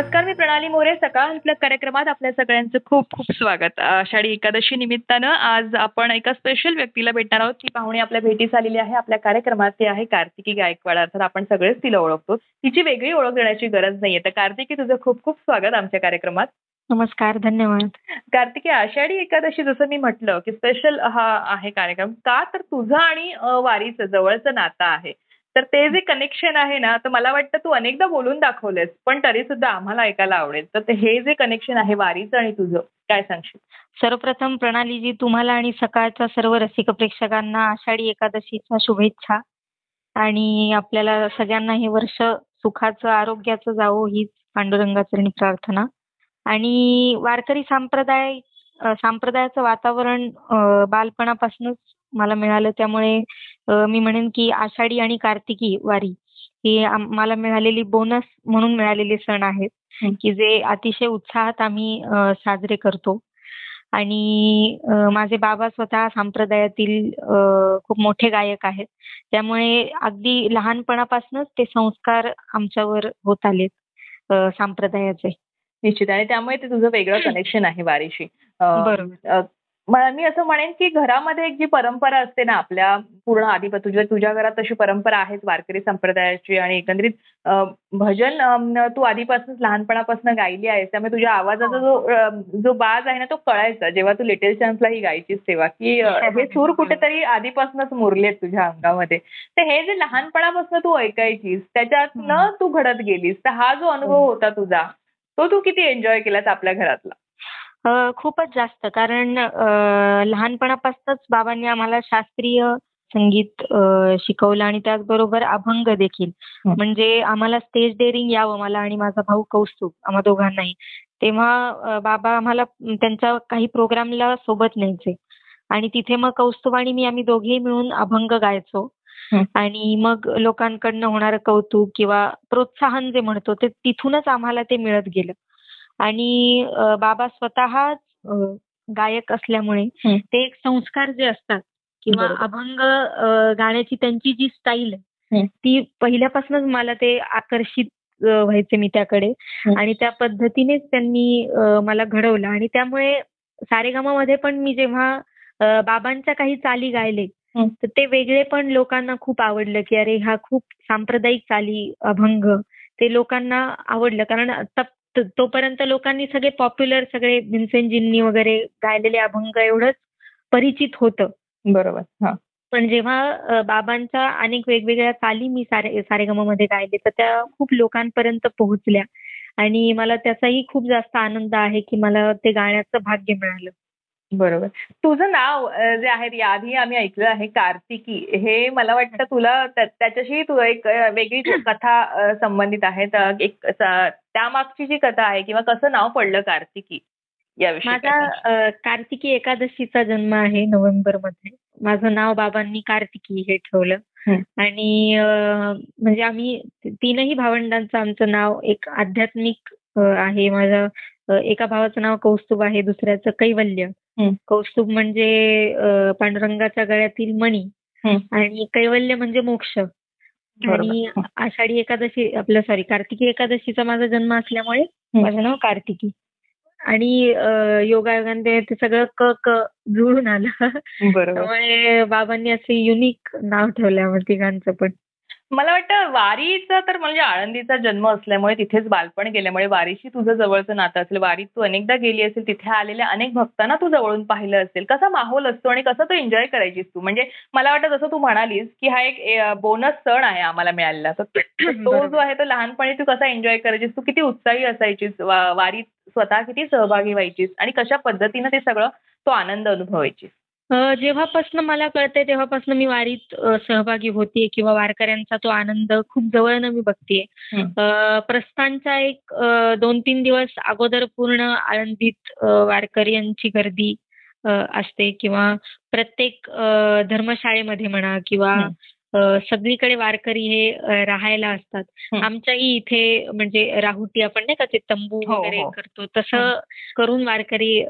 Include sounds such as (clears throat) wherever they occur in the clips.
नमस्कार मी प्रणाली मोरे. सकाळ आपल्या कार्यक्रमात आपल्या सगळ्यांचं खूप खूप स्वागत. आषाढी एकादशी निमित्तानं आज आपण एका स्पेशल व्यक्तीला भेटणार आहोत. ती पाहुणी आपल्या भेटीस आलेली आहे आपल्या कार्यक्रमात ती आहे कार्तिकी गायकवाड. अर्थात आपण सगळेच तिला ओळखतो. तिची वेगळी ओळख देण्याची गरज नाहीये. तर कार्तिकी तुझं खूप खूप स्वागत आमच्या कार्यक्रमात. नमस्कार धन्यवाद. कार्तिकी आषाढी एकादशी जसं मी म्हटलं की स्पेशल हा आहे कार्यक्रम. का तर तुझं आणि वारीचं जवळचं नातं आहे. तर ते जे कनेक्शन आहे ना तर मला वाटतं तू अनेकदा बोलून दाखवलंयस पण तरी सुद्धा आम्हाला ऐकायला आवडेल. तर हे जे कनेक्शन आहे वारीचं आणि तुझं काय सांगशील? सर्वप्रथम प्रणालीजी तुम्हाला आणि सकाळच्या सर्व रसिक प्रेक्षकांना आषाढी एकादशीच्या शुभेच्छा. आणि आपल्याला सगळ्यांना हे वर्ष सुखाचं आरोग्याचं जावो हीच पांडुरंगाचरणी प्रार्थना. आणि वारकरी संप्रदाय संप्रदायाचं वातावरण बालपणापासूनच मला मिळालं. त्यामुळे मी म्हणेन की आषाढी आणि कार्तिकी वारी ही मला मिळालेली बोनस म्हणून मिळालेले सण आहेत. की जे अतिशय उत्साहात आम्ही साजरे करतो. आणि माझे बाबा स्वतः संप्रदायातील खूप मोठे गायक आहेत. त्यामुळे अगदी लहानपणापासूनच ते संस्कार आमच्यावर होत आलेत संप्रदायाचे. निश्चित. आणि त्यामुळे ते तुझं वेगळं कनेक्शन आहे वारीशी. बरोबर. मी असं म्हणेन की घरामध्ये एक जी परंपरा असते ना आपल्या पूर्ण आधी तुझ्या तुझ्या घरात तशी परंपरा आहेच वारकरी संप्रदायाची आणि एकंदरीत भजन तू आधीपासूनच लहानपणापासून गायली आहेस त्यामुळे तुझ्या आवाजाचा जो अ, जो बाज आहे ना तो कळायचा. जेव्हा तू लिटिल चान्सला ही गायचीस तेव्हा की अ, हे सूर कुठेतरी आधीपासूनच मुरलेत तुझ्या अंगामध्ये. तर हे जे लहानपणापासून तू ऐकायचीस त्याच्यातनं तू घडत गेलीस तर हा जो अनुभव होता तुझा तो तू किती एन्जॉय केलास आपल्या घरातला? खूपच जास्त. कारण लहानपणापासूनच बाबांनी आम्हाला शास्त्रीय संगीत शिकवलं आणि त्याचबरोबर अभंग देखील. म्हणजे आम्हाला स्टेज डेअरिंग यावं मला आणि माझा भाऊ कौस्तुभ आम्हा दोघांनाही. तेव्हा बाबा आम्हाला त्यांच्या काही प्रोग्रामला सोबत न्यायचे. आणि तिथे मग कौस्तुभ आणि मी आम्ही दोघेही मिळून अभंग गायचो. आणि मग लोकांकडनं होणारं कौतुक किंवा प्रोत्साहन जे म्हणतो ते तिथूनच आम्हाला ते मिळत गेलं. आणि बाबा स्वतः गायक असल्यामुळे. ते एक संस्कार जे असतात किंवा. अभंग गाण्याची त्यांची जी स्टाईल आहे. ती पहिल्यापासूनच मला ते आकर्षित व्हायचे मी त्याकडे. आणि त्या पद्धतीनेच त्यांनी मला घडवलं आणि त्यामुळे सारेगमामध्ये पण मी जेव्हा बाबांच्या काही चाली गायले. तर ते वेगळे पण लोकांना खूप आवडलं की अरे हा खूप सांप्रदायिक चाली अभंग ते लोकांना आवडलं कारण तोपर्यंत लोकांनी सगळे पॉप्युलर सगळे भीमसेनजींनी वगैरे गायलेले अभंग एवढंच परिचित होतं. बरोबर हा. पण जेव्हा बाबांच्या अनेक वेगवेगळ्या चाली मी सारे सारेगमामध्ये गायले तर त्या खूप लोकांपर्यंत पोहोचल्या. आणि मला त्याचाही खूप जास्त आनंद आहे की मला ते गाण्याचं भाग्य मिळालं. बरोबर. तुझं नाव जे आहे याआधी आम्ही ऐकलं आहे कार्तिकी. हे मला वाटतं तुला त्या- त्याच्याशी तू एक वेगळी (clears throat) कथा संबंधित आहे. तर एक त्यामागची जी कथा आहे किंवा कसं नाव पडलं कार्तिकी माझा कार्तिकी एकादशीचा जन्म आहे नोव्हेंबरमध्ये माझं नाव बाबांनी कार्तिकी हे ठेवलं. आणि म्हणजे आम्ही तीनही भावंडांचं आमचं नाव एक आध्यात्मिक आहे. माझं एका भावाचं नाव कौस्तुभ आहे दुसऱ्याचं कैवल्य. कौस्तुभ म्हणजे पांडुरंगाच्या गळ्यातील मणी. आणि कैवल्य म्हणजे मोक्ष. आणि. आषाढी एकादशी आपलं सॉरी कार्तिकी एकादशीचा माझा जन्म असल्यामुळे. माझं नाव कार्तिकी आणि योगायोगाने ते सगळं क क जुळून आलं त्यामुळे बाबांनी असे युनिक नाव ठेवलं तिघांचं पण मला वाटतं वारीचा तर म्हणजे आळंदीचा जन्म असल्यामुळे तिथेच बालपण गेल्यामुळे वारीशी तुझं जवळचं नातं असेल वारीत तू अनेकदा गेली असेल तिथे आलेल्या अनेक भक्तांना तू जवळून पाहिलं असेल कसा माहोल असतो आणि कसं तू एन्जॉय करायचीस तू? म्हणजे मला वाटतं जसं तू म्हणालीस की हा एक बोनस सण आहे आम्हाला मिळालेला. तर (clears throat) तो. जो आहे तो लहानपणी तू कसा एन्जॉय करायचीस? तू किती उत्साही असायचीस? वारीत स्वतः किती सहभागी व्हायचीस? आणि कशा पद्धतीनं ते सगळं तो आनंद अनुभवायचीस? जेव्हापासून मला कळतंय तेव्हापासून मी वारीत सहभागी होतीये किंवा वारकऱ्यांचा तो आनंद खूप जवळनं मी बघतीये हं. अ, प्रस्थानच्या एक दोन तीन दिवस अगोदर पूर्ण आळंदीत वारकऱ्यांची गर्दी असते किंवा प्रत्येक धर्मशाळेमध्ये म्हणा किंवा सगळीकडे वारकरी हे राहायला असतात. आमच्याही इथे म्हणजे राहुटी आपण नाही का ते तंबू हो, वगैरे हो. करतो तसं करून वारकरी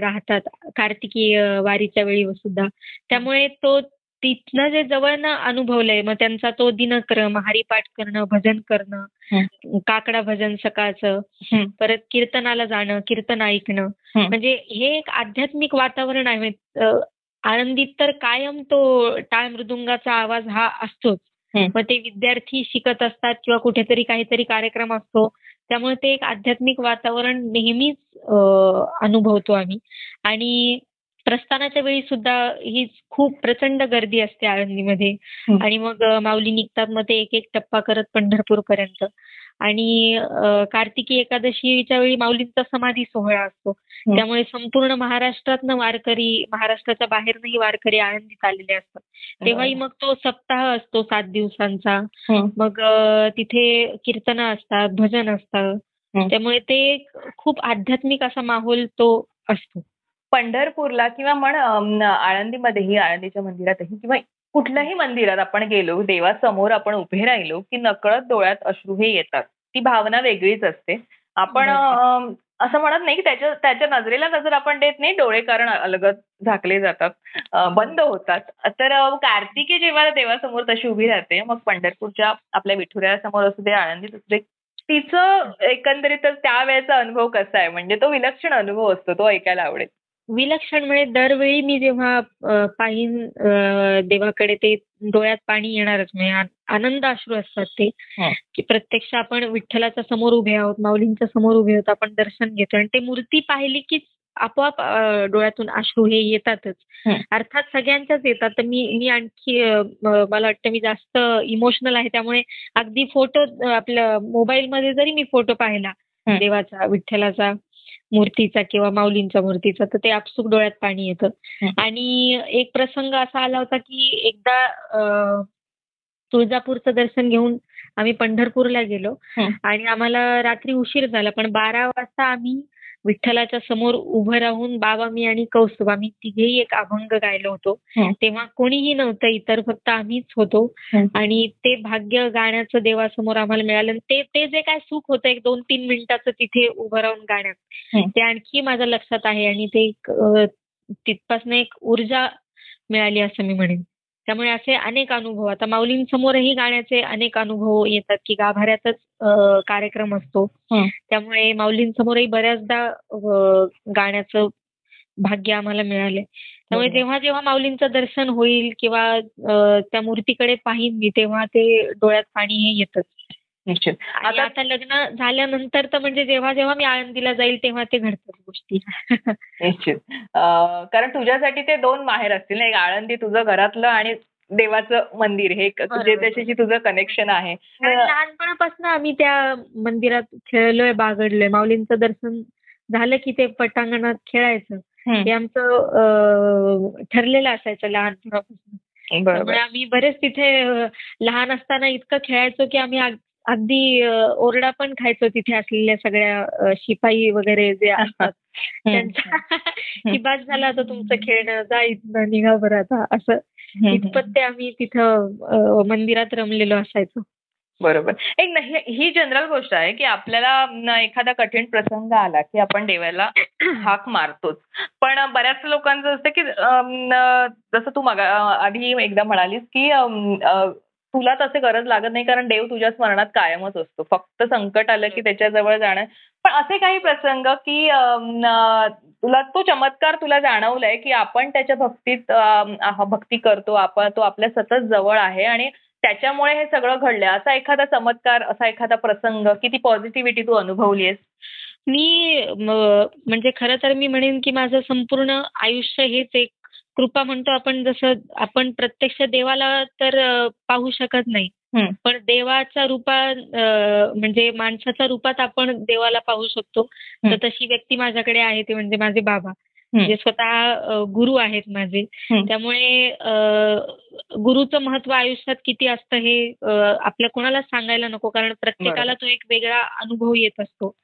राहतात कार्तिकी वारीच्या वेळी सुद्धा त्यामुळे तो तिथनं जे जवळनं अनुभवलंय मग त्यांचा तो दिनक्रम हरिपाठ करणं भजन करणं काकडा भजन सकाळचं. परत कीर्तनाला जाणं कीर्तन ऐकणं. म्हणजे हे एक आध्यात्मिक वातावरण आहे आळंदीत तर कायम तो टाळ मृदुंगाचा आवाज हा असतोच. मग ते विद्यार्थी शिकत असतात किंवा कुठेतरी काहीतरी कार्यक्रम असतो. त्यामुळे ते एक आध्यात्मिक वातावरण नेहमीच अनुभवतो आम्ही. आणि प्रस्थानाच्या वेळी सुद्धा ही खूप प्रचंड गर्दी असते आळंदीमध्ये. आणि मग माऊली निघतात मग ते एक एक टप्पा करत पंढरपूर पर्यंत आणि कार्तिकी एकादशीच्या वेळी माऊलींचा समाधी सोहळा असतो. त्यामुळे संपूर्ण महाराष्ट्रातनं वारकरी महाराष्ट्राच्या बाहेरनही वारकरी आळंदीत आलेले असतात तेव्हाही मग तो सप्ताह असतो सात दिवसांचा. मग तिथे कीर्तनं असतात भजन असतं. त्यामुळे ते खूप आध्यात्मिक असा माहोल तो असतो पंढरपूरला किंवा म्हण आळंदीमध्येही आळंदीच्या मंदिरातही किंवा कुठल्याही मंदिरात आपण गेलो देवासमोर आपण उभे राहिलो की नकळत डोळ्यात अश्रू हे येतात. ती भावना वेगळीच असते. आपण असं म्हणत नाही की त्याच्या त्याच्या नजरेला नजर आपण देत नाही डोळे कारण अलगद झाकले जातात बंद होतात. तर कार्तिकी जेव्हा देवासमोर तशी उभी राहते मग पंढरपूरच्या आपल्या विठुरायासमोर असू दे आळंदीत असू दे तिचं एकंदरीतच त्यावेळेचा अनुभव कसा आहे? म्हणजे तो विलक्षण अनुभव असतो तो ऐकायला आवडेल. विलक्षण म्हणजे दरवेळी मी जेव्हा पाहीन देवाकडे ते डोळ्यात पाणी येणारच म्हणजे आनंद अश्रू असतात ते. की प्रत्यक्ष आपण विठ्ठलाच्या समोर उभे आहोत माऊलींच्या समोर उभे आहोत आपण दर्शन घेतो आणि ते मूर्ती पाहिली की आपोआप डोळ्यातून अश्रू हे येतातच. अर्थात सगळ्यांच्याच येतात तर मी मी आणखी मला वाटतं मी जास्त इमोशनल आहे त्यामुळे अगदी फोटो आपल्या मोबाईलमध्ये जरी मी फोटो पाहिला. देवाचा विठ्ठलाचा मूर्तीचा किंवा माऊलींच्या मूर्तीचा तर ते आपसूक डोळ्यात पाणी येतं. आणि एक प्रसंग असा आला होता की एकदा तुळजापूरचं दर्शन घेऊन आम्ही पंढरपूरला गेलो. आणि आम्हाला रात्री उशीर झाला पण बारा वाजता आम्ही विठ्ठलाच्या समोर उभं राहून बाबा मी आणि कौस्तुभ आम्ही तिघेही एक अभंग गायलो होतो. तेव्हा कोणीही नव्हतं इतर फक्त आम्हीच होतो. आणि ते भाग्य गाण्याचं देवासमोर आम्हाला मिळालं आणि ते ते जे काय सुख होतं एक दोन तीन मिनिटाचं तिथे उभं राहून गाण्यात. ते आणखी माझ्या लक्षात आहे आणि ते तिथपासून एक ऊर्जा मिळाली असं मी म्हणेन त्यामुळे असे अनेक अनुभव आता माऊलींसमोरही गाण्याचे अनेक अनुभव येतात की गाभाऱ्यातच कार्यक्रम असतो हं. त्यामुळे माऊलींसमोरही बऱ्याचदा गाण्याचं भाग्य आम्हाला मिळाले त्यामुळे. जेव्हा जेव्हा माऊलींचं दर्शन होईल किंवा त्या मूर्तीकडे पाहीन मी तेव्हा ते डोळ्यात पाणी हे येतच निश्चित आणि आता लग्न झाल्यानंतर तर म्हणजे जेव्हा जेव्हा मी आळंदीला जाईल तेव्हा ते घडतात गोष्टी. (laughs) निश्चित कारण तुझ्यासाठी ते दोन माहेर असतील ना एक आळंदी तुझं घरातलं आणि देवाचं मंदिर. हे त्याच्याशी तुझं कनेक्शन आहे. लहानपणापासून आम्ही त्या मंदिरात खेळलोय बागडलोय. माऊलींचं दर्शन झालं की ते पटांगणात खेळायचं. हे आमचं ठरलेलं असायचं लहानपणापासून. आम्ही बरेच तिथे लहान असताना इतकं खेळायचो की आम्ही अगदी ओरडा पण खायचो तिथे असलेल्या सगळ्या शिपाई वगैरे जे असतात. त्यांच्या की बस झालं आता तुमचं खेळणं जा इथनं निघा बरं आता. असं. इतपत ते आम्ही तिथं मंदिरात रमलेलो असायचो. बरोबर. एक न- ही- जनरल गोष्ट आहे की आपल्याला एखादा कठीण प्रसंग आला की आपण देवाला हाक मारतोच. पण बऱ्याच लोकांचं असतं की जसं तू मग आधी एकदा म्हणालीस की तुला तसे गरज लागत नाही कारण देव तुझ्या स्मरणात कायमच असतो. फक्त संकट आलं की त्याच्याजवळ जाणं. पण असे काही प्रसंग की तुला तो चमत्कार तुला जाणवलाय की आपण त्याच्या भक्तीत भक्ती करतो आपण तो आपल्या सतत जवळ आहे आणि त्याच्यामुळे हे सगळं घडलंय. असा एखादा चमत्कार असा एखादा प्रसंग की ती पॉझिटिव्हिटी तू अनुभवलीयस? मी म- म्हणजे खरं तर मी म्हणेन की माझं संपूर्ण आयुष्य हेच एक कृपा म्हणतो आपण जसं आपण प्रत्यक्ष देवाला तर पाहू शकत नाही. पण देवाच्या रूपात म्हणजे माणसाच्या रूपात आपण देवाला पाहू शकतो तर. तशी व्यक्ती माझ्याकडे आहे ते म्हणजे माझे बाबा म्हणजे स्वतः गुरु आहेत माझे. त्यामुळे गुरुचं महत्त्व आयुष्यात किती असतं हे आपल्या कोणालाच सांगायला नको कारण प्रत्येकाला तो एक वेगळा अनुभव येत असतो.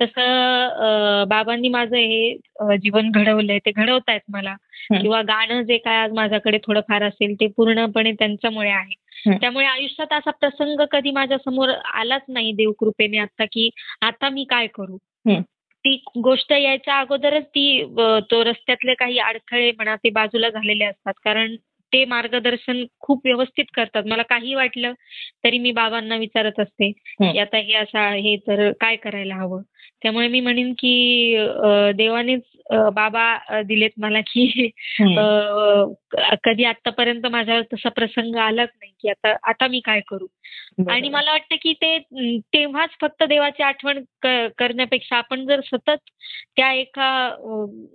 तसं बाबांनी माझं हे जीवन घडवलंय ते घडवतायत मला. किंवा गाणं जे काय आज माझ्याकडे थोडंफार असेल ते पूर्णपणे त्यांच्यामुळे आहे. त्यामुळे आयुष्यात असा प्रसंग कधी माझ्यासमोर आलाच नाही देवकृपेने आता की आता मी काय करू. ती गोष्ट यायच्या अगोदरच ती तो रस्त्यातले काही अडथळे म्हणा ते बाजूला झालेले असतात. कारण ते मार्गदर्शन खूप व्यवस्थित करतात मला काही वाटलं तरी मी बाबांना विचारत असते. की आता हे असं आहे तर काय करायला हवं त्यामुळे मी म्हणेन की देवानेच बाबा दिलेत मला की कधी आतापर्यंत माझ्यावर तसा प्रसंग आलाच नाही की आता आता मी काय करू. आणि मला वाटतं की ते तेव्हाच फक्त देवाची आठवण करण्यापेक्षा आपण जर सतत त्या एका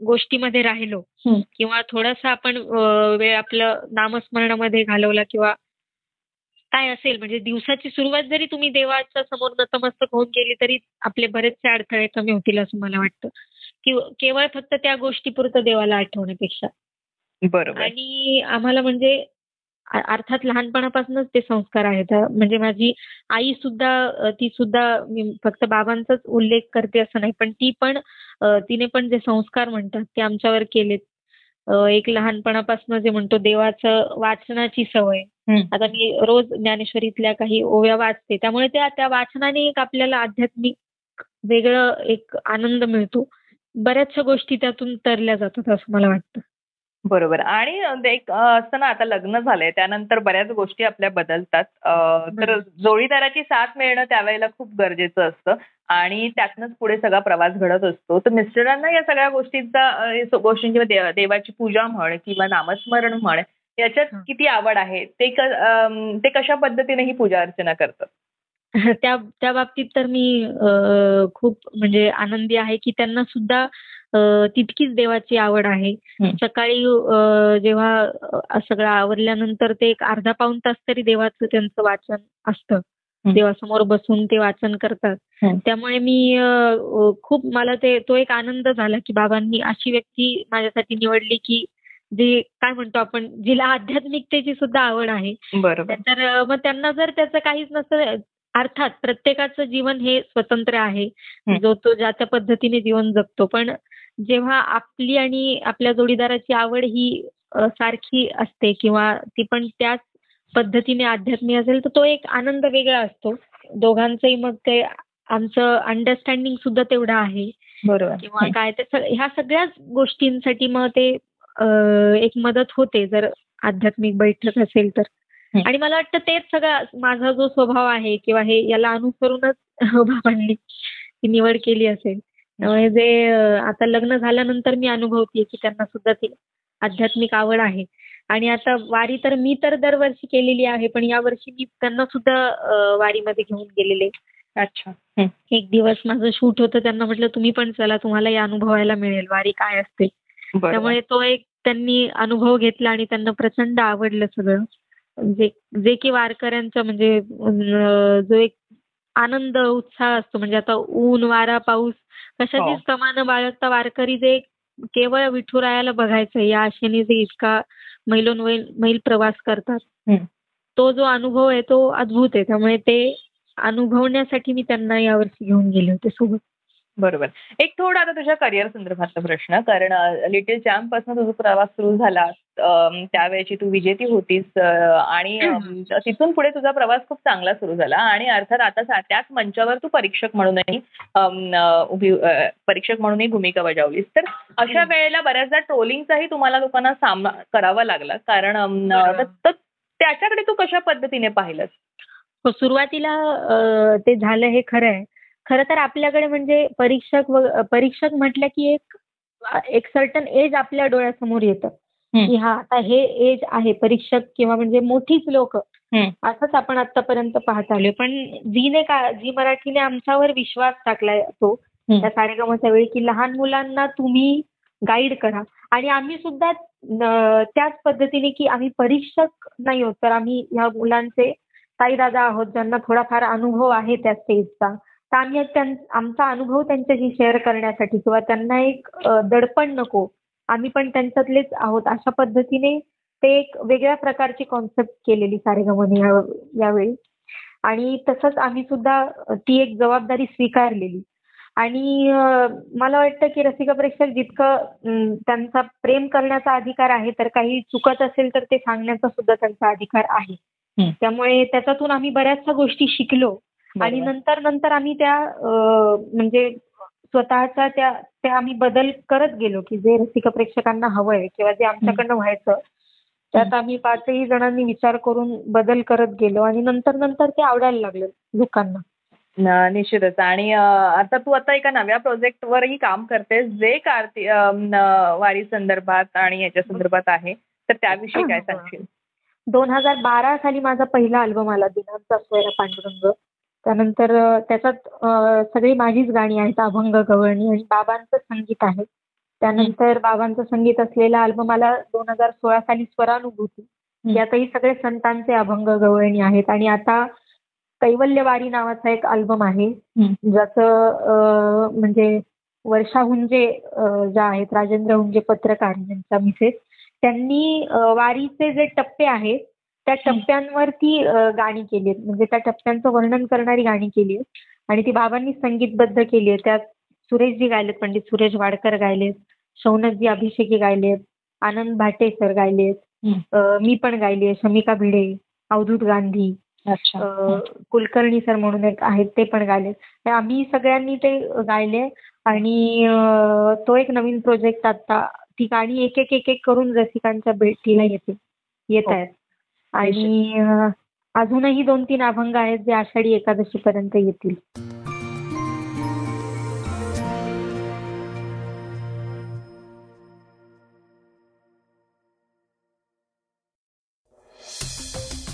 गोष्टीमध्ये राहिलो. किंवा थोडासा आपण वेळ आपलं नामस्मरणामध्ये घालवला किंवा काय असेल म्हणजे दिवसाची सुरुवात जरी तुम्ही देवाच्या समोर नतमस्तक होऊन केली तरी आपले बरेचसे अडथळे कमी होतील असं मला वाटतं. कि केवळ फक्त त्या गोष्टीपुरतं देवाला आठवण्यापेक्षा. बरोबर. आणि आम्हाला म्हणजे अर्थात लहानपणापासूनच ते संस्कार आहेत. म्हणजे माझी आई सुद्धा ती सुद्धा मी फक्त बाबांचाच उल्लेख करते असं नाही पण ती पण तिने पण जे संस्कार म्हणतात ते आमच्यावर केलेत. एक लहानपणापासून जे म्हणतो देवाचं वाचनाची सवय. आता मी रोज ज्ञानेश्वरीतल्या काही ओव्या वाचते. त्यामुळे त्या त्या वाचनाने एक आपल्याला आध्यात्मिक वेगळं एक आनंद मिळतो. बऱ्याचशा गोष्टी त्यातून तरल्या जातात असं मला वाटतं. बरोबर. आणि एक असतं ना आता लग्न झालंय त्यानंतर बऱ्याच गोष्टी आपल्या बदलतात. तर. जोडीदाराची साथ मिळणं त्यावेळेला खूप गरजेचं असतं. आणि त्यातनंच पुढे सगळा प्रवास घडत असतो. तर मिस्टरांना या सगळ्या गोष्टींचा गोष्टींची देवाची पूजा म्हण किंवा नामस्मरण म्हण याच्यात. किती आवड आहे? ते ते कशा पद्धतीने ही पूजा अर्चना करतात? (laughs) त्या त्या बाबतीत तर मी खूप म्हणजे आनंदी आहे की त्यांना सुद्धा तितकीच देवाची आवड आहे. सकाळी जेव्हा सगळं आवरल्यानंतर ते एक अर्धा पाऊण तास तरी देवाचं त्यांचं वाचन असतं. देवासमोर बसून ते वाचन करतात. त्यामुळे मी खूप मला ते तो एक आनंद झाला की बाबांनी अशी व्यक्ती माझ्यासाठी निवडली की जे काय म्हणतो आपण जिला आध्यात्मिकतेची सुद्धा आवड आहे बरोबर तर मग त्यांना जर त्याचं काहीच नसतं अर्थात प्रत्येकाचं जीवन हे स्वतंत्र आहे. जो तो ज्या त्या पद्धतीने जीवन जगतो. पण जेव्हा आपली आणि आपल्या जोडीदाराची आवड ही सारखी असते किंवा ती पण त्याच पद्धतीने अध्यात्मी असेल तर तो एक आनंद वेगळा असतो. दोघांचंही मग ते आमचं अंडरस्टँडिंग सुद्धा तेवढं आहे. बरोबर. किंवा काय ते ह्या सगळ्याच गोष्टींसाठी मग ते एक मदत होते जर आध्यात्मिक बैठक असेल तर. आणि मला वाटतं तेच सगळं माझा जो स्वभाव आहे किंवा हे याला अनुसरूनच (laughs) बाबांनी ती निवड केली असेल. त्यामुळे जे आता लग्न झाल्यानंतर मी अनुभवते की त्यांना सुद्धा ती आध्यात्मिक आवड आहे. आणि आता वारी तर मी तर दरवर्षी केलेली आहे पण यावर्षी मी त्यांना सुद्धा वारीमध्ये घेऊन गेलेले. अच्छा. एक दिवस माझं शूट होतं त्यांना म्हटलं तुम्ही पण चला तुम्हालाही अनुभवायला मिळेल वारी काय असते. त्यामुळे तो एक त्यांनी अनुभव घेतला आणि त्यांना प्रचंड आवडलं सगळं. जे जे की वारकऱ्यांचा म्हणजे जो एक आनंद उत्साह असतो. म्हणजे आता ऊन वारा पाऊस हो. कशाचीच कमानं बाळगता वारकरी जे केवळ विठुरायाला बघायचं या आशेने जे इतका मैलोन मैल प्रवास करतात. हं. तो जो अनुभव आहे तो अद्भुत आहे. त्यामुळे ते अनुभवण्यासाठी मी त्यांना यावर्षी घेऊन गेले होते सोबत. बरोबर. एक थोडा आता तुझ्या करिअर संदर्भातला प्रश्न कारण लिटिल चॅम्पपासून तुझा प्रवास सुरू झाला त्यावेळेची तू विजेती होतीस आणि तिथून पुढे तुझा प्रवास खूप चांगला सुरू झाला आणि अर्थात आता त्याच मंचावर तू परीक्षक म्हणूनही उभी परीक्षक म्हणूनही भूमिका बजावलीस. तर अशा. वेळेला बऱ्याचदा ट्रोलिंगचाही तुम्हाला लोकांना सामना करावा लागला कारण त्याच्याकडे तू कशा पद्धतीने पाहिलंस? हो सुरुवातीला ते झालं हे खरं आहे खरं तर आपल्याकडे म्हणजे परीक्षक व परीक्षक म्हटलं की एक एक सर्टन एज आपल्या डोळ्यासमोर येतं. की हा आता हे एज आहे परीक्षक किंवा म्हणजे मोठीच लोक. असंच आपण आतापर्यंत पाहत आलोय पण झीने का झी मराठीने आमच्यावर विश्वास टाकलाय तो. त्या कार्यक्रमाच्या वेळी की लहान मुलांना तुम्ही गाईड करा आणि आम्ही सुद्धा त्याच पद्धतीने की आम्ही परीक्षक नाही होत तर आम्ही ह्या मुलांचे ताई दादा आहोत ज्यांना थोडाफार अनुभव आहे त्या स्टेजचा तर आम्ही त्यां- आमचा अनुभव त्यांच्याशी शेअर करण्यासाठी किंवा त्यांना एक दडपण नको. आम्ही पण त्यांच्यातलेच आहोत. अशा पद्धतीने ते एक वेगळ्या प्रकारची कॉन्सेप्ट केलेली सारेगमने या यावेळी. आणि तसंच आम्ही सुद्धा ती एक जबाबदारी स्वीकारलेली. आणि मला वाटतं की रसिका प्रेक्षक जितकं त्यांचा प्रेम करण्याचा अधिकार आहे तर काही चुकत असेल तर ते सांगण्याचा सुद्धा त्यांचा अधिकार आहे. त्यामुळे त्याच्यातून आम्ही बऱ्याचशा गोष्टी शिकलो. आणि. नंतर नंतर आम्ही त्या म्हणजे स्वतःच्या त्या त्या आम्ही बदल करत गेलो की जे रसिक प्रेक्षकांना हवंय किंवा जे आमच्याकडनं व्हायचं त्यात आम्ही पाचही जणांनी विचार करून बदल करत गेलो आणि नंतर नंतर ते आवडायला लागलं लोकांना. निश्चितच. आणि आता तू आता एका नव्या प्रोजेक्टवरही काम करतेस जे कार्ती वारी संदर्भात आणि याच्या संदर्भात आहे तर त्याविषयी काय सांगशील? दोन हजार बारा साली माझा पहिला अल्बम आला दिनांचा सोयरा पांडुरंग. त्यानंतर त्याच्यात सगळी माझीच गाणी आहेत अभंग गवळणी आणि बाबांचं संगीत आहे. त्यानंतर बाबांचं संगीत असलेला अल्बम आला दोन हजार सोळा साली स्वरानुभूती. यातही सगळे संतांचे अभंग गवळणी आहेत. आणि आता कैवल्यवारी नावाचा एक अल्बम आहे. ज्याचं म्हणजे वर्षा हुंजे ज्या आहेत राजेंद्र हुंजे पत्रकार यांचा मिसेस त्यांनी वारीचे जे टप्पे आहेत त्या टप्प्यांवरती गाणी केली आहेत. म्हणजे त्या टप्प्यांचं वर्णन करणारी गाणी केली आहेत. आणि ती बाबांनी संगीतबद्ध केली आहे त्यात सुरेशजी गायलेत पंडित सुरेश वाडकर गायलेत शौनकजी अभिषेकी गायलेत आनंद भाटे सर गायलेत मी पण गायली आहे. शमिका भिडे अवधूत गांधी कुलकर्णी सर म्हणून एक आहेत ते पण गायले तर आम्ही सगळ्यांनी ते गायले आणि तो एक नवीन प्रोजेक्ट आता ती गाणी एक एक एक एक करून रसिकांच्या भेटीला येते येत आहेत. आणि अजूनही दोन तीन अभंग आहेत जे आषाढी एकादशी पर्यंत येतील.